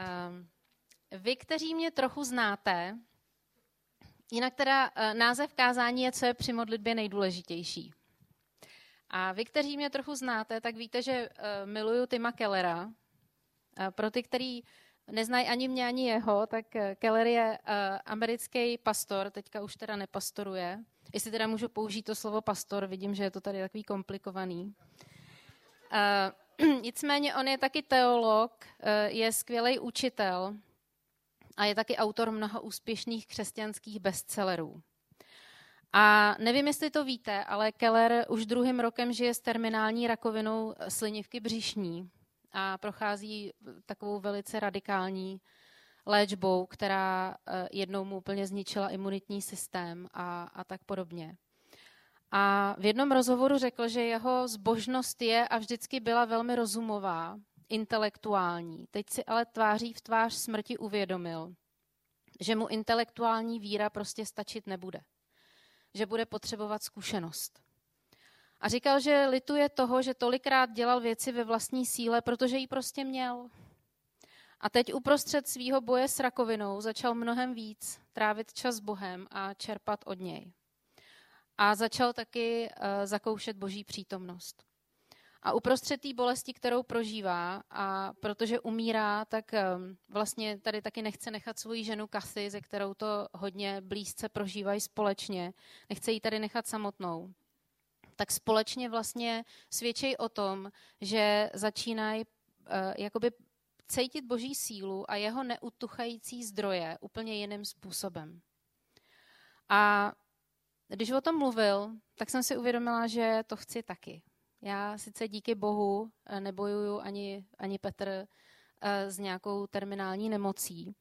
Um, vy, kteří mě trochu znáte, jinak teda uh, název kázání je, co je při modlitbě nejdůležitější. A vy, kteří mě trochu znáte, tak víte, že uh, miluju Tima Kellera. Uh, pro ty, kteří neznají ani mě, ani jeho, tak Keller je americký pastor, teďka už teda nepastoruje. Jestli teda můžu použít to slovo pastor, vidím, že je to tady takový komplikovaný. Nicméně on je taky teolog, uh, je skvělý učitel a je taky autor mnoha úspěšných křesťanských bestsellerů. A nevím, jestli to víte, ale Keller už druhým rokem žije s terminální rakovinou slinivky břišní a prochází takovou velice radikální léčbou, která eh, jednou mu úplně zničila imunitní systém a, a tak podobně. A v jednom rozhovoru řekl, že jeho zbožnost je a vždycky byla velmi rozumová, intelektuální. Teď si ale tváří v tvář smrti uvědomil, že mu intelektuální víra prostě stačit nebude. Že bude potřebovat zkušenost. A říkal, že lituje toho, že tolikrát dělal věci ve vlastní síle, protože ji prostě měl. A teď uprostřed svého boje s rakovinou začal mnohem víc trávit čas s Bohem a čerpat od něj. A začal taky uh, zakoušet boží přítomnost. A uprostřed té bolesti, kterou prožívá, a protože umírá, tak um, vlastně tady taky nechce nechat svoji ženu Kathy, ze kterou to hodně blízce prožívají společně. Nechce ji tady nechat samotnou. Tak společně vlastně svědčí o tom, že začínají uh, jakoby cítit boží sílu a jeho neutuchající zdroje úplně jiným způsobem. A když o tom mluvil, tak jsem si uvědomila, že to chci taky. Já sice díky Bohu eh, nebojuju ani, ani Petr eh, s nějakou terminální nemocí,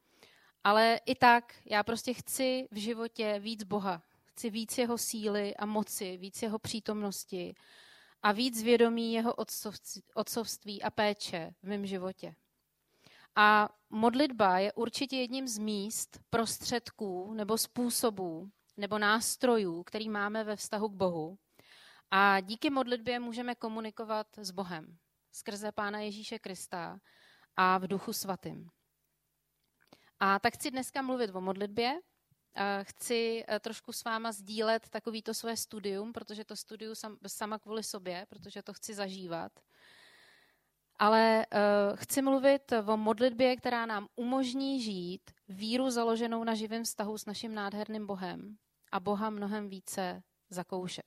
ale i tak já prostě chci v životě víc Boha. Chci víc jeho síly a moci, víc jeho přítomnosti a víc vědomí jeho otcovství a péče v mém životě. A modlitba je určitě jedním z míst, prostředků nebo způsobů nebo nástrojů, který máme ve vztahu k Bohu. A díky modlitbě můžeme komunikovat s Bohem skrze Pána Ježíše Krista a v Duchu Svatým. A tak chci dneska mluvit o modlitbě. Chci eh, trošku s váma sdílet takovýto své studium, protože to studiu sama kvůli sobě, protože to chci zažívat ale uh, chci mluvit o modlitbě, která nám umožní žít víru založenou na živém vztahu s naším nádherným Bohem a Boha mnohem více zakoušet.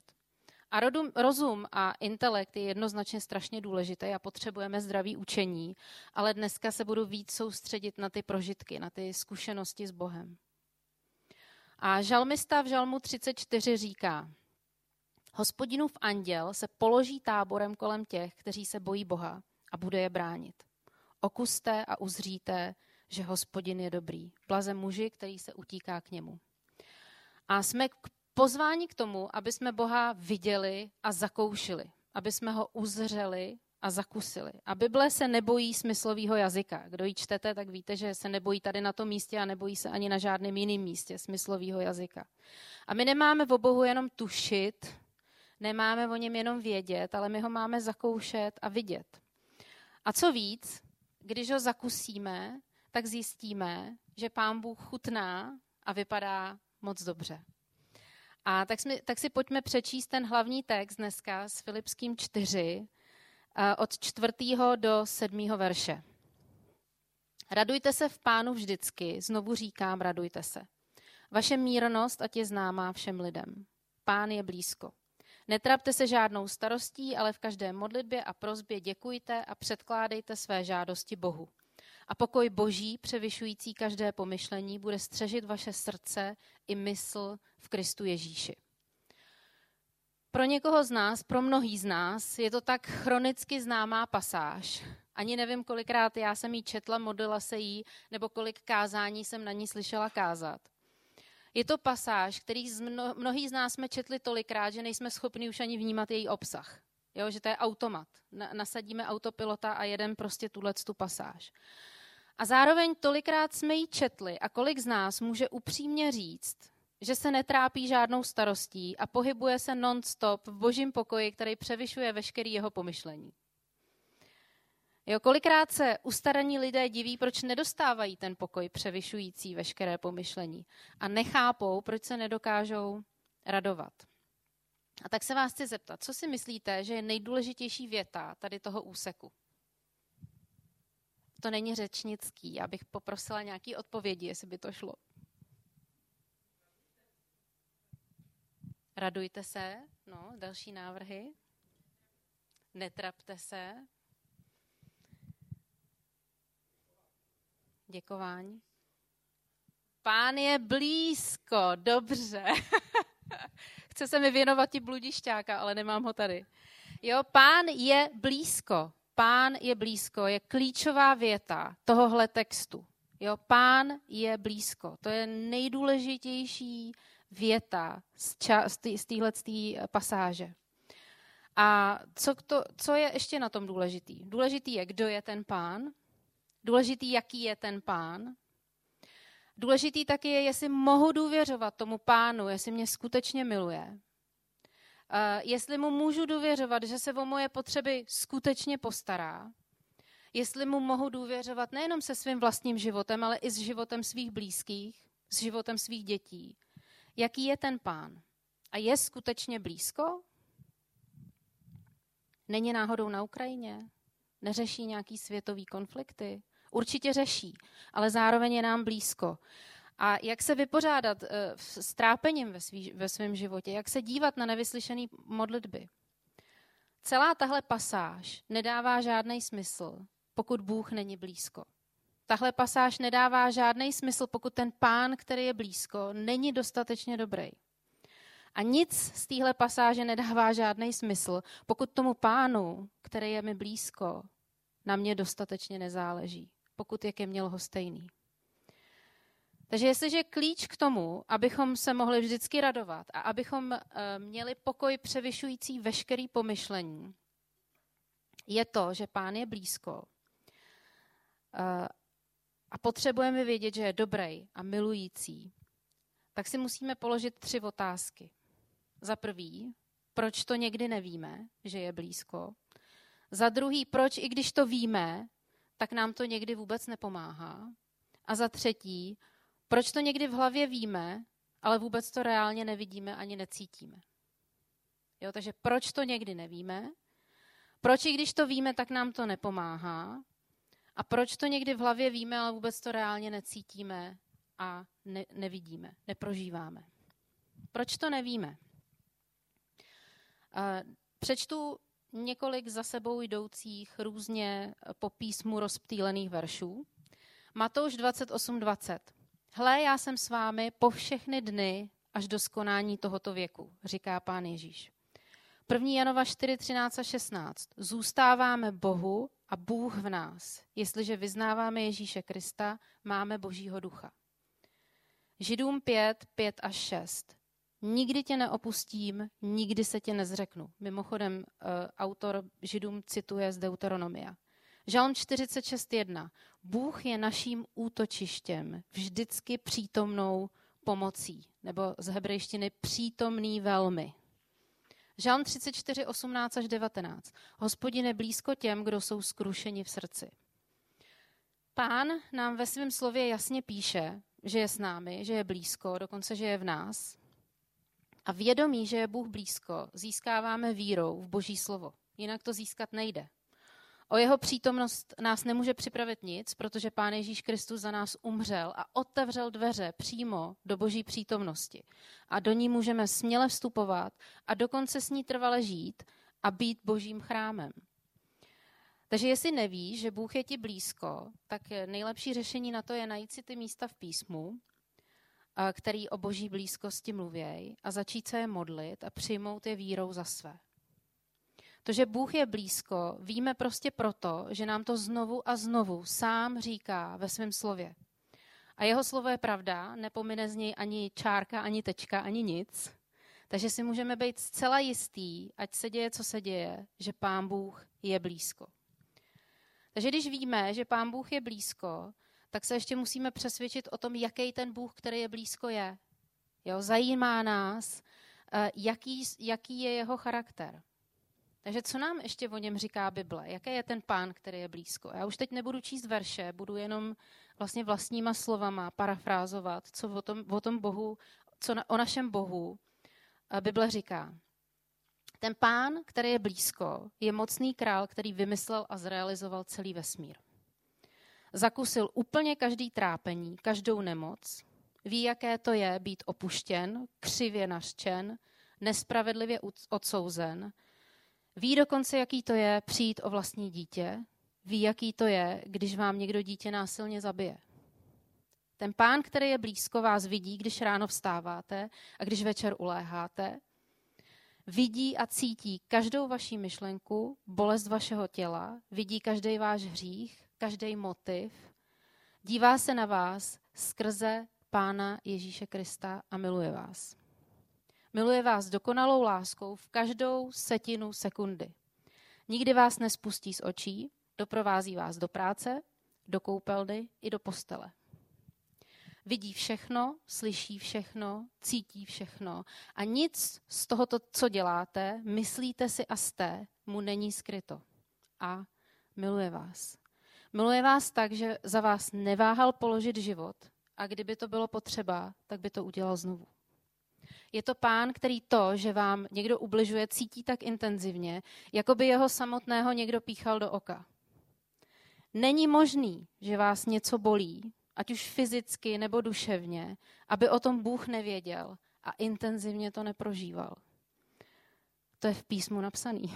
A rozum a intelekt je jednoznačně strašně důležitý a potřebujeme zdravý učení, ale dneska se budu víc soustředit na ty prožitky, na ty zkušenosti s Bohem. A žalmista v žalmu 34 říká, Hospodinův anděl se položí táborem kolem těch, kteří se bojí Boha a bude je bránit. Okuste a uzříte, že hospodin je dobrý. Blaze muži, který se utíká k němu. A jsme pozváni k tomu, aby jsme Boha viděli a zakoušili, aby jsme ho uzřeli a zakusili. A Bible se nebojí smyslového jazyka. Kdo ji čtete, tak víte, že se nebojí tady na tom místě a nebojí se ani na žádném jiném místě smyslového jazyka. A my nemáme o Bohu jenom tušit, nemáme o něm jenom vědět, ale my ho máme zakoušet a vidět. A co víc, když ho zakusíme, tak zjistíme, že pán Bůh chutná a vypadá moc dobře. A tak, jsme, tak si pojďme přečíst ten hlavní text dneska s Filipským 4, eh, od 4. do 7. verše. Radujte se v pánu vždycky, znovu říkám, radujte se. Vaše mírnost ať je známá všem lidem. Pán je blízko. Netrapte se žádnou starostí, ale v každé modlitbě a prozbě děkujte a předkládejte své žádosti Bohu. A pokoj boží, převyšující každé pomyšlení, bude střežit vaše srdce i mysl v Kristu Ježíši. Pro někoho z nás, pro mnohý z nás, je to tak chronicky známá pasáž. Ani nevím, kolikrát já jsem jí četla, modlila se jí, nebo kolik kázání jsem na ní slyšela kázat. Je to pasáž, který z mno, mnohý z nás jsme četli tolikrát, že nejsme schopni už ani vnímat její obsah. Jo, že to je automat. Na, nasadíme autopilota a jeden prostě tuhle tu pasáž. A zároveň tolikrát jsme ji četli a kolik z nás může upřímně říct, že se netrápí žádnou starostí a pohybuje se non-stop v božím pokoji, který převyšuje veškerý jeho pomyšlení. Jo, kolikrát se ustaraní lidé diví, proč nedostávají ten pokoj převyšující veškeré pomyšlení a nechápou, proč se nedokážou radovat. A tak se vás chci zeptat, co si myslíte, že je nejdůležitější věta tady toho úseku? To není řečnický, já bych poprosila nějaký odpovědi, jestli by to šlo. Radujte se, no, další návrhy. Netrapte se. Děkování. Pán je blízko, dobře. Chce se mi věnovat ti bludišťáka, ale nemám ho tady. Jo, pán je blízko. Pán je blízko, je klíčová věta tohohle textu. Jo, pán je blízko. To je nejdůležitější věta z, z téhle pasáže. A co, to, co je ještě na tom důležitý? Důležitý je, kdo je ten pán, důležitý, jaký je ten pán, důležitý taky je, jestli mohu důvěřovat tomu pánu, jestli mě skutečně miluje, jestli mu můžu důvěřovat, že se o moje potřeby skutečně postará, jestli mu mohu důvěřovat nejenom se svým vlastním životem, ale i s životem svých blízkých, s životem svých dětí. Jaký je ten pán? A je skutečně blízko? Není náhodou na Ukrajině? Neřeší nějaký světový konflikty? Určitě řeší, ale zároveň je nám blízko. A jak se vypořádat uh, s trápením ve, svý, ve svém životě? Jak se dívat na nevyslyšené modlitby? Celá tahle pasáž nedává žádný smysl, pokud Bůh není blízko. Tahle pasáž nedává žádný smysl, pokud ten pán, který je blízko, není dostatečně dobrý. A nic z téhle pasáže nedává žádný smysl, pokud tomu pánu, který je mi blízko, na mě dostatečně nezáleží, pokud je ke mně lhostejný. Takže jestliže klíč k tomu, abychom se mohli vždycky radovat a abychom eh, měli pokoj převyšující veškerý pomyšlení, je to, že pán je blízko eh, a potřebujeme vědět, že je dobrý a milující, tak si musíme položit tři otázky. Za prvý, proč to někdy nevíme, že je blízko. Za druhý, proč i když to víme, tak nám to někdy vůbec nepomáhá. A za třetí, proč to někdy v hlavě víme, ale vůbec to reálně nevidíme ani necítíme. Jo, takže proč to někdy nevíme, proč i když to víme, tak nám to nepomáhá a proč to někdy v hlavě víme, ale vůbec to reálně necítíme a ne, nevidíme, neprožíváme. Proč to nevíme? Přečtu několik za sebou jdoucích různě po písmu rozptýlených veršů. Matouš 28.20. Hle, já jsem s vámi po všechny dny až do skonání tohoto věku, říká pán Ježíš. 1. Janova 4, 13 a 16. Zůstáváme Bohu a Bůh v nás. Jestliže vyznáváme Ježíše Krista, máme Božího ducha. Židům 5, 5 až 6. Nikdy tě neopustím, nikdy se tě nezřeknu. Mimochodem, uh, autor Židům cituje z Deuteronomia. Žalm 46.1. Bůh je naším útočištěm, vždycky přítomnou pomocí, nebo z hebrejštiny přítomný velmi. Žalm 34, 18 až 19. Hospodin je blízko těm, kdo jsou skrušeni v srdci. Pán nám ve svém slově jasně píše, že je s námi, že je blízko, dokonce, že je v nás. A vědomí, že je Bůh blízko, získáváme vírou v Boží slovo. Jinak to získat nejde. O jeho přítomnost nás nemůže připravit nic, protože Pán Ježíš Kristus za nás umřel a otevřel dveře přímo do boží přítomnosti. A do ní můžeme směle vstupovat a dokonce s ní trvale žít a být božím chrámem. Takže jestli nevíš, že Bůh je ti blízko, tak nejlepší řešení na to je najít si ty místa v písmu, který o boží blízkosti mluvějí a začít se je modlit a přijmout je vírou za své. To, že Bůh je blízko, víme prostě proto, že nám to znovu a znovu sám říká ve svém slově. A jeho slovo je pravda, nepomine z něj ani čárka, ani tečka, ani nic. Takže si můžeme být zcela jistý, ať se děje, co se děje, že Pán Bůh je blízko. Takže když víme, že Pán Bůh je blízko, tak se ještě musíme přesvědčit o tom, jaký ten Bůh, který je blízko, je. Jo, zajímá nás, eh, jaký, jaký je jeho charakter. Takže co nám ještě o něm říká Bible? Jaký je ten pán, který je blízko? Já už teď nebudu číst verše, budu jenom vlastně vlastníma slovama parafrázovat, co o tom, o tom Bohu, co na, o našem Bohu Bible říká. Ten pán, který je blízko, je mocný král, který vymyslel a zrealizoval celý vesmír. Zakusil úplně každý trápení, každou nemoc, ví, jaké to je být opuštěn, křivě nařčen, nespravedlivě odsouzen, ví dokonce, jaký to je přijít o vlastní dítě, ví, jaký to je, když vám někdo dítě násilně zabije. Ten pán, který je blízko, vás vidí, když ráno vstáváte a když večer uléháte. Vidí a cítí každou vaši myšlenku, bolest vašeho těla, vidí každý váš hřích, každý motiv, dívá se na vás skrze Pána Ježíše Krista a miluje vás. Miluje vás dokonalou láskou v každou setinu sekundy. Nikdy vás nespustí z očí, doprovází vás do práce, do koupelny i do postele. Vidí všechno, slyší všechno, cítí všechno a nic z tohoto, co děláte, myslíte si a jste, mu není skryto. A miluje vás. Miluje vás tak, že za vás neváhal položit život a kdyby to bylo potřeba, tak by to udělal znovu. Je to pán, který to, že vám někdo ubližuje, cítí tak intenzivně, jako by jeho samotného někdo píchal do oka. Není možný, že vás něco bolí, ať už fyzicky nebo duševně, aby o tom Bůh nevěděl a intenzivně to neprožíval. To je v písmu napsaný.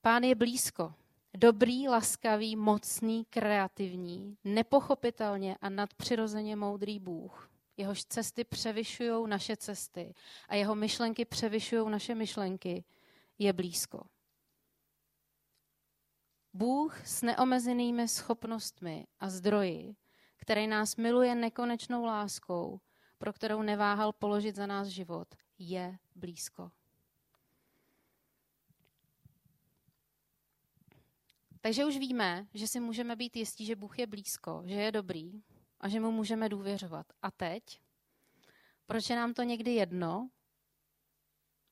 Pán je blízko. Dobrý, laskavý, mocný, kreativní, nepochopitelně a nadpřirozeně moudrý Bůh. Jehož cesty převyšují naše cesty a jeho myšlenky převyšují naše myšlenky, je blízko. Bůh s neomezenými schopnostmi a zdroji který nás miluje nekonečnou láskou, pro kterou neváhal položit za nás život, je blízko. Takže už víme, že si můžeme být jistí, že Bůh je blízko, že je dobrý a že mu můžeme důvěřovat. A teď? Proč je nám to někdy jedno?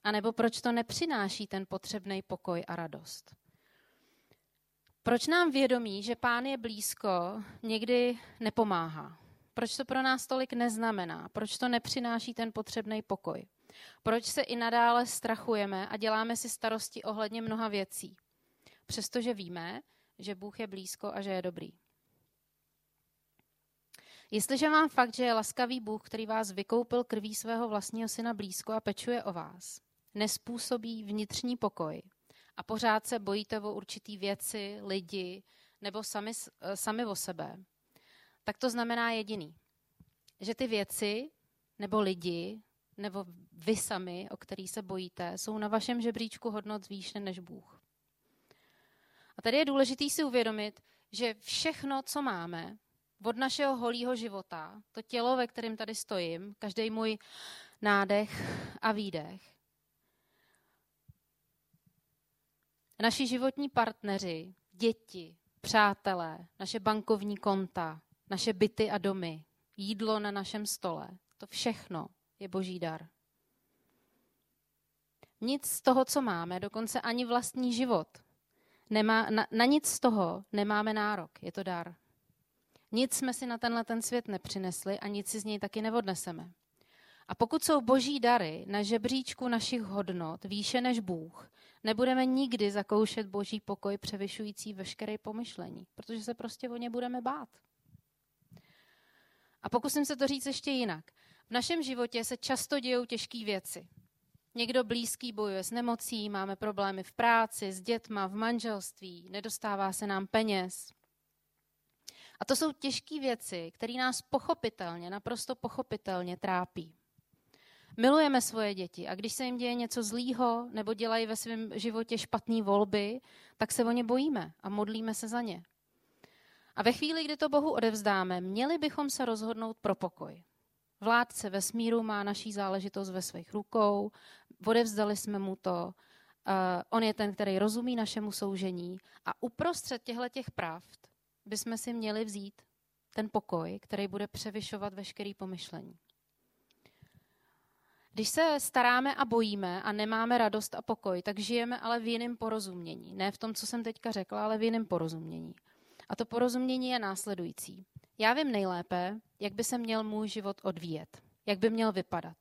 A nebo proč to nepřináší ten potřebný pokoj a radost? Proč nám vědomí, že pán je blízko, někdy nepomáhá? Proč to pro nás tolik neznamená? Proč to nepřináší ten potřebný pokoj? Proč se i nadále strachujeme a děláme si starosti ohledně mnoha věcí? Přestože víme, že Bůh je blízko a že je dobrý. Jestliže mám fakt, že je laskavý Bůh, který vás vykoupil krví svého vlastního syna blízko a pečuje o vás, nespůsobí vnitřní pokoj, a pořád se bojíte o určitý věci, lidi nebo sami, eh, sami o sebe, tak to znamená jediný. Že ty věci nebo lidi nebo vy sami, o který se bojíte, jsou na vašem žebříčku hodnot výše než Bůh. A tady je důležité si uvědomit, že všechno, co máme, od našeho holího života, to tělo, ve kterém tady stojím, každý můj nádech a výdech, Naši životní partneři, děti, přátelé, naše bankovní konta, naše byty a domy, jídlo na našem stole, to všechno je boží dar. Nic z toho, co máme, dokonce ani vlastní život, nemá, na, na nic z toho nemáme nárok, je to dar. Nic jsme si na tenhle ten svět nepřinesli a nic si z něj taky neodneseme. A pokud jsou boží dary na žebříčku našich hodnot výše než Bůh, nebudeme nikdy zakoušet boží pokoj převyšující veškeré pomyšlení, protože se prostě o ně budeme bát. A pokusím se to říct ještě jinak. V našem životě se často dějou těžké věci. Někdo blízký bojuje s nemocí, máme problémy v práci, s dětma, v manželství, nedostává se nám peněz. A to jsou těžké věci, které nás pochopitelně, naprosto pochopitelně trápí. Milujeme svoje děti a když se jim děje něco zlýho nebo dělají ve svém životě špatné volby, tak se o ně bojíme a modlíme se za ně. A ve chvíli, kdy to Bohu odevzdáme, měli bychom se rozhodnout pro pokoj. Vládce vesmíru má naší záležitost ve svých rukou, odevzdali jsme mu to, uh, on je ten, který rozumí našemu soužení a uprostřed těchto těch pravd bychom si měli vzít ten pokoj, který bude převyšovat veškerý pomyšlení. Když se staráme a bojíme a nemáme radost a pokoj, tak žijeme ale v jiném porozumění. Ne v tom, co jsem teďka řekla, ale v jiném porozumění. A to porozumění je následující. Já vím nejlépe, jak by se měl můj život odvíjet, jak by měl vypadat.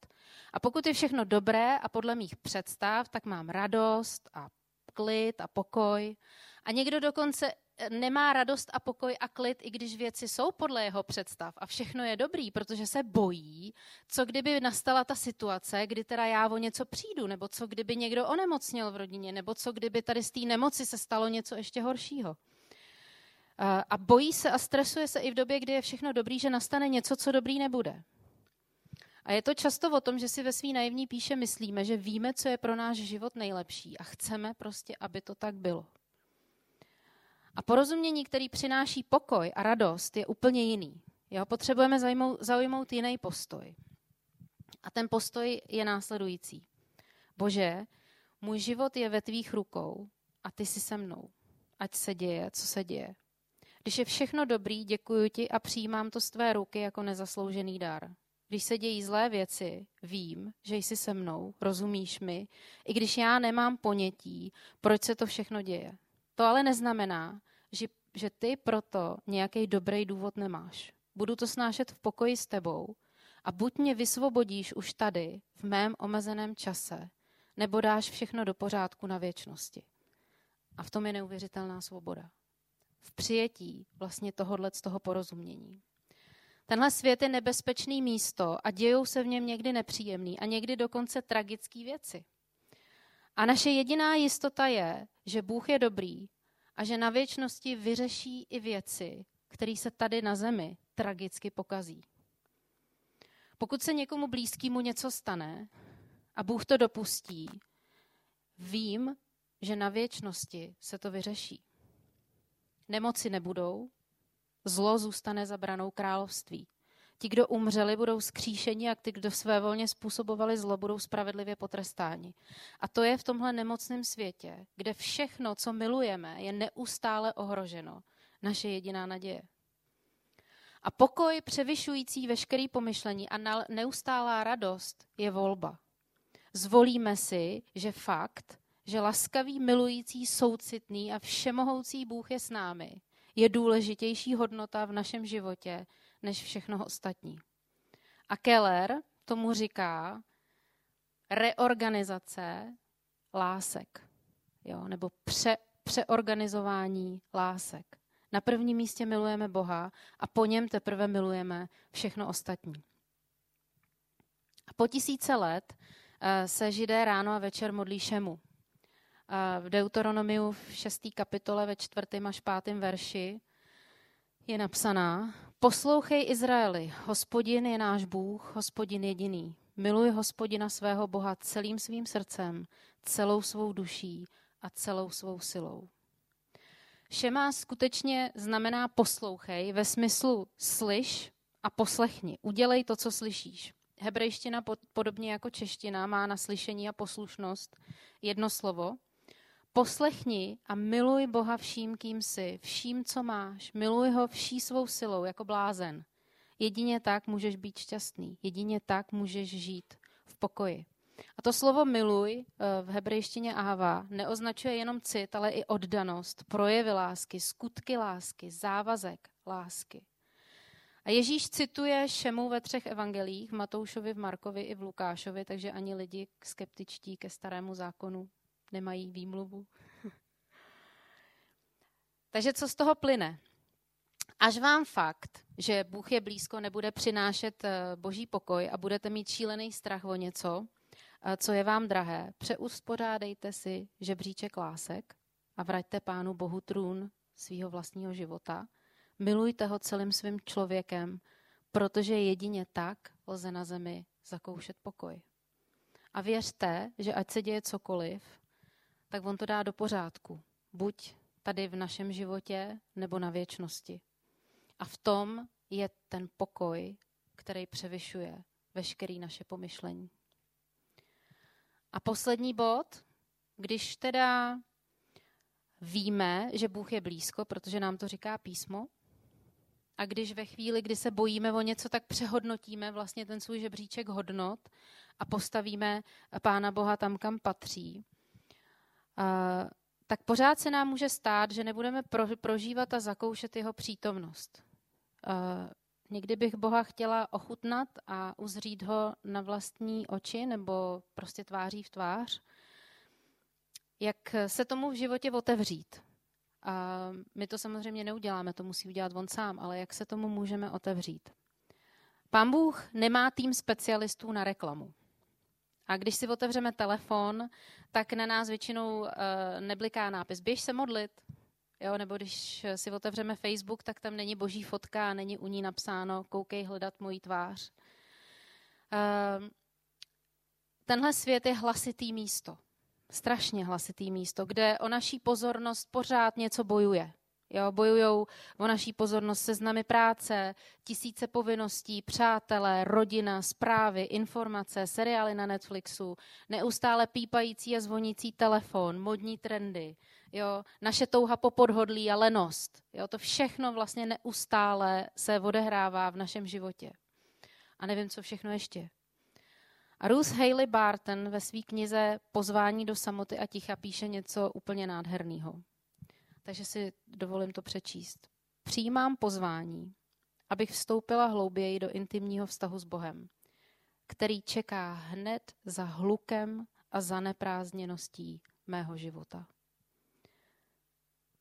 A pokud je všechno dobré a podle mých představ, tak mám radost a klid a pokoj. A někdo dokonce eh, nemá radost a pokoj a klid, i když věci jsou podle jeho představ a všechno je dobrý, protože se bojí, co kdyby nastala ta situace, kdy teda já o něco přijdu, nebo co kdyby někdo onemocněl v rodině, nebo co kdyby tady z té nemoci se stalo něco ještě horšího. A bojí se a stresuje se i v době, kdy je všechno dobrý, že nastane něco, co dobrý nebude. A je to často o tom, že si ve svý naivní píše myslíme, že víme, co je pro náš život nejlepší a chceme prostě, aby to tak bylo. A porozumění, který přináší pokoj a radost, je úplně jiný. Jo, potřebujeme zaujmout, zaujmout jiný postoj. A ten postoj je následující. Bože, můj život je ve tvých rukou a ty jsi se mnou. Ať se děje, co se děje. Když je všechno dobrý, děkuji ti a přijímám to z tvé ruky jako nezasloužený dar. Když se dějí zlé věci, vím, že jsi se mnou, rozumíš mi, i když já nemám ponětí, proč se to všechno děje. To ale neznamená, že, že ty proto nějaký dobrý důvod nemáš. Budu to snášet v pokoji s tebou a buď mě vysvobodíš už tady, v mém omezeném čase, nebo dáš všechno do pořádku na věčnosti. A v tom je neuvěřitelná svoboda. V přijetí vlastně tohohle z toho porozumění. Tenhle svět je nebezpečný místo a dějou se v něm někdy nepříjemný a někdy dokonce tragické věci. A naše jediná jistota je, že Bůh je dobrý a že na věčnosti vyřeší i věci, které se tady na zemi tragicky pokazí. Pokud se někomu blízkému něco stane a Bůh to dopustí, vím, že na věčnosti se to vyřeší. Nemoci nebudou, zlo zůstane za branou království. Ti, kdo umřeli, budou skříšeni a ty, kdo své volně způsobovali zlo, budou spravedlivě potrestáni. A to je v tomhle nemocném světě, kde všechno, co milujeme, je neustále ohroženo. Naše jediná naděje. A pokoj převyšující veškerý pomyšlení a neustálá radost je volba. Zvolíme si, že fakt, že laskavý, milující, soucitný a všemohoucí Bůh je s námi, je důležitější hodnota v našem životě než všechno ostatní. A Keller tomu říká reorganizace lásek, jo, nebo pře, přeorganizování lásek. Na prvním místě milujeme Boha a po něm teprve milujeme všechno ostatní. Po tisíce let eh, se židé ráno a večer modlí šemu. V Deuteronomiu v 6. kapitole ve 4. až 5. verši je napsaná Poslouchej Izraeli, hospodin je náš Bůh, hospodin jediný. Miluj hospodina svého Boha celým svým srdcem, celou svou duší a celou svou silou. Šema skutečně znamená poslouchej ve smyslu slyš a poslechni. Udělej to, co slyšíš. Hebrejština, podobně jako čeština, má na slyšení a poslušnost jedno slovo, Poslechni a miluj Boha vším, kým jsi, vším, co máš. Miluj ho vší svou silou, jako blázen. Jedině tak můžeš být šťastný. Jedině tak můžeš žít v pokoji. A to slovo miluj eh, v hebrejštině ahava neoznačuje jenom cit, ale i oddanost, projevy lásky, skutky lásky, závazek lásky. A Ježíš cituje Šemu ve třech evangelích, Matoušovi, v Markovi i v Lukášovi, takže ani lidi skeptičtí ke starému zákonu nemají výmluvu. Takže co z toho plyne? Až vám fakt, že Bůh je blízko, nebude přinášet eh, boží pokoj a budete mít šílený strach o něco, eh, co je vám drahé, přeuspořádejte si žebříček lásek a vraťte Pánu Bohu trůn svého vlastního života. Milujte ho celým svým člověkem, protože jedině tak lze na zemi zakoušet pokoj. A věřte, že ať se děje cokoliv, tak on to dá do pořádku. Buď tady v našem životě, nebo na věčnosti. A v tom je ten pokoj, který převyšuje veškerý naše pomyšlení. A poslední bod, když teda víme, že Bůh je blízko, protože nám to říká písmo, a když ve chvíli, kdy se bojíme o něco, tak přehodnotíme vlastně ten svůj žebříček hodnot a postavíme Pána Boha tam, kam patří, tak pořád se nám může stát, že nebudeme prožívat a zakoušet jeho přítomnost. Někdy bych Boha chtěla ochutnat a uzřít ho na vlastní oči nebo prostě tváří v tvář. Jak se tomu v životě otevřít? A my to samozřejmě neuděláme, to musí udělat on sám, ale jak se tomu můžeme otevřít? Pán Bůh nemá tým specialistů na reklamu. A když si otevřeme telefon, tak na nás většinou uh, nebliká nápis běž se modlit. Jo, nebo když si otevřeme Facebook, tak tam není boží fotka a není u ní napsáno koukej hledat moji tvář. Uh, tenhle svět je hlasitý místo. Strašně hlasitý místo, kde o naší pozornost pořád něco bojuje. Jo, bojujou o naší pozornost seznamy práce, tisíce povinností, přátelé, rodina, zprávy, informace, seriály na Netflixu, neustále pípající a zvonící telefon, modní trendy, jo, naše touha po podhodlí a lenost. Jo, to všechno vlastně neustále se odehrává v našem životě. A nevím, co všechno ještě. A Ruth Haley Barton ve své knize Pozvání do samoty a ticha píše něco úplně nádherného takže si dovolím to přečíst. Přijímám pozvání, abych vstoupila hlouběji do intimního vztahu s Bohem, který čeká hned za hlukem a zaneprázdněností mého života.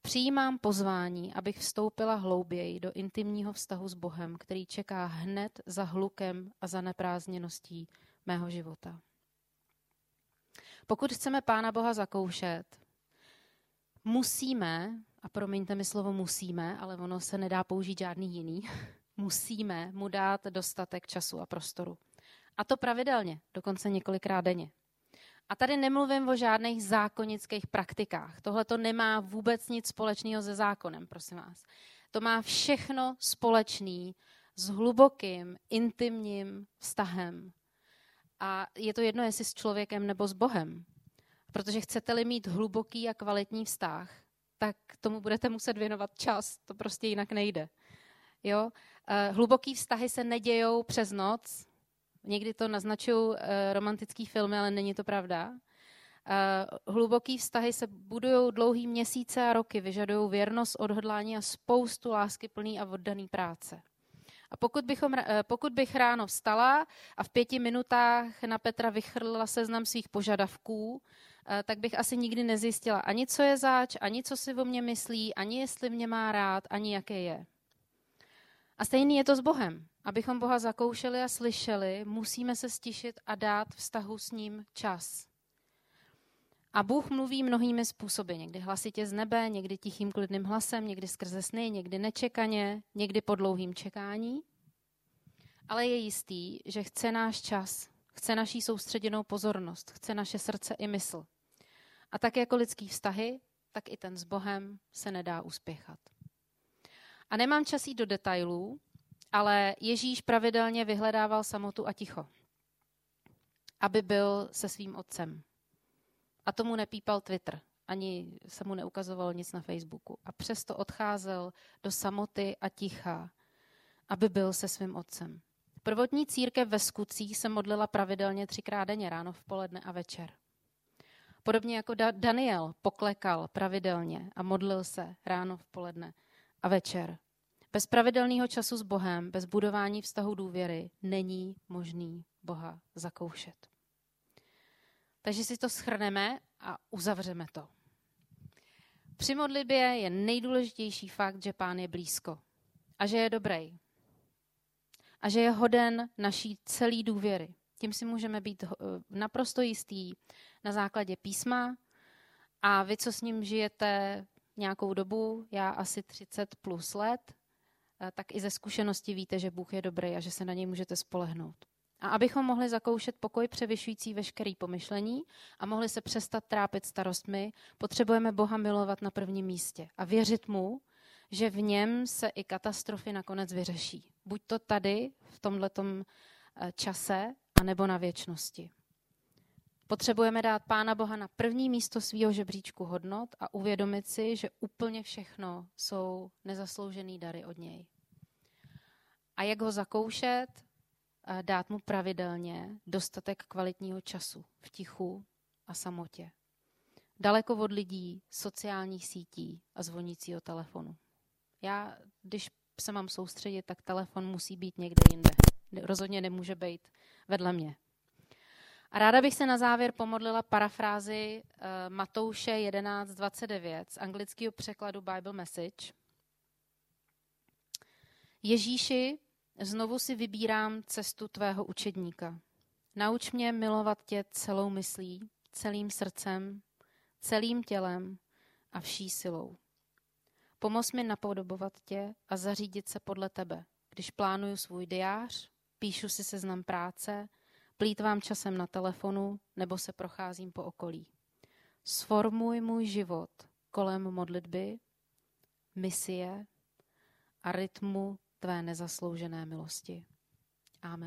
Přijímám pozvání, abych vstoupila hlouběji do intimního vztahu s Bohem, který čeká hned za hlukem a zaneprázdněností mého života. Pokud chceme Pána Boha zakoušet, musíme, a promiňte mi slovo musíme, ale ono se nedá použít žádný jiný, musíme mu dát dostatek času a prostoru. A to pravidelně, dokonce několikrát denně. A tady nemluvím o žádných zákonických praktikách. Tohle to nemá vůbec nic společného se zákonem, prosím vás. To má všechno společný s hlubokým, intimním vztahem. A je to jedno, jestli s člověkem nebo s Bohem. Protože chcete-li mít hluboký a kvalitní vztah, tak tomu budete muset věnovat čas. To prostě jinak nejde. Jo? Uh, hluboký vztahy se nedějou přes noc. Někdy to naznačují uh, romantický filmy, ale není to pravda. Uh, hluboký vztahy se budují dlouhý měsíce a roky, vyžadují věrnost, odhodlání a spoustu lásky plný a oddaný práce. A pokud, bychom, pokud bych ráno vstala a v pěti minutách na Petra vychrlila seznam svých požadavků, Eh, tak bych asi nikdy nezjistila ani, co je zač, ani co si o mě myslí, ani jestli mě má rád, ani jaké je. A stejný je to s Bohem. Abychom Boha zakoušeli a slyšeli, musíme se stišit a dát vztahu s ním čas. A Bůh mluví mnohými způsoby. Někdy hlasitě z nebe, někdy tichým klidným hlasem, někdy skrze sny, někdy nečekaně, někdy po dlouhým čekání. Ale je jistý, že chce náš čas, chce naší soustředěnou pozornost, chce naše srdce i mysl. A tak jako lidský vztahy, tak i ten s Bohem se nedá uspěchat. A nemám čas jít do detailů, ale Ježíš pravidelně vyhledával samotu a ticho, aby byl se svým otcem. A tomu nepípal Twitter, ani se mu neukazoval nic na Facebooku. A přesto odcházel do samoty a ticha, aby byl se svým otcem. Prvotní církev ve skutcích se modlila pravidelně třikrát denně, ráno, v poledne a večer. Podobně jako Daniel poklekal pravidelně a modlil se ráno, v poledne a večer. Bez pravidelného času s Bohem, bez budování vztahu důvěry, není možný Boha zakoušet. Takže si to schrneme a uzavřeme to. Při modlitbě je nejdůležitější fakt, že Pán je blízko a že je dobrý a že je hoden naší celý důvěry. Tím si můžeme být eh, naprosto jistý na základě písma a vy, co s ním žijete nějakou dobu, já asi 30 plus let, eh, tak i ze zkušenosti víte, že Bůh je dobrý a že se na něj můžete spolehnout. A abychom mohli zakoušet pokoj převyšující veškerý pomyšlení a mohli se přestat trápit starostmi, potřebujeme Boha milovat na prvním místě a věřit mu, že v něm se i katastrofy nakonec vyřeší. Buď to tady, v tomto eh, čase, anebo na věčnosti. Potřebujeme dát Pána Boha na první místo svého žebříčku hodnot a uvědomit si, že úplně všechno jsou nezasloužený dary od něj. A jak ho zakoušet? Dát mu pravidelně dostatek kvalitního času v tichu a samotě. Daleko od lidí, sociálních sítí a zvonícího telefonu. Já, když se mám soustředit, tak telefon musí být někde jinde. Rozhodně nemůže být vedle mě. A ráda bych se na závěr pomodlila parafrázi uh, Matouše 11.29 z anglického překladu Bible Message. Ježíši, znovu si vybírám cestu tvého učedníka. Nauč mě milovat tě celou myslí, celým srdcem, celým tělem a vší silou. Pomoz mi napodobovat tě a zařídit se podle tebe, když plánuju svůj diář, píšu si seznam práce, plítvám časem na telefonu nebo se procházím po okolí. Sformuj můj život kolem modlitby, misie a rytmu tvé nezasloužené milosti. Amen.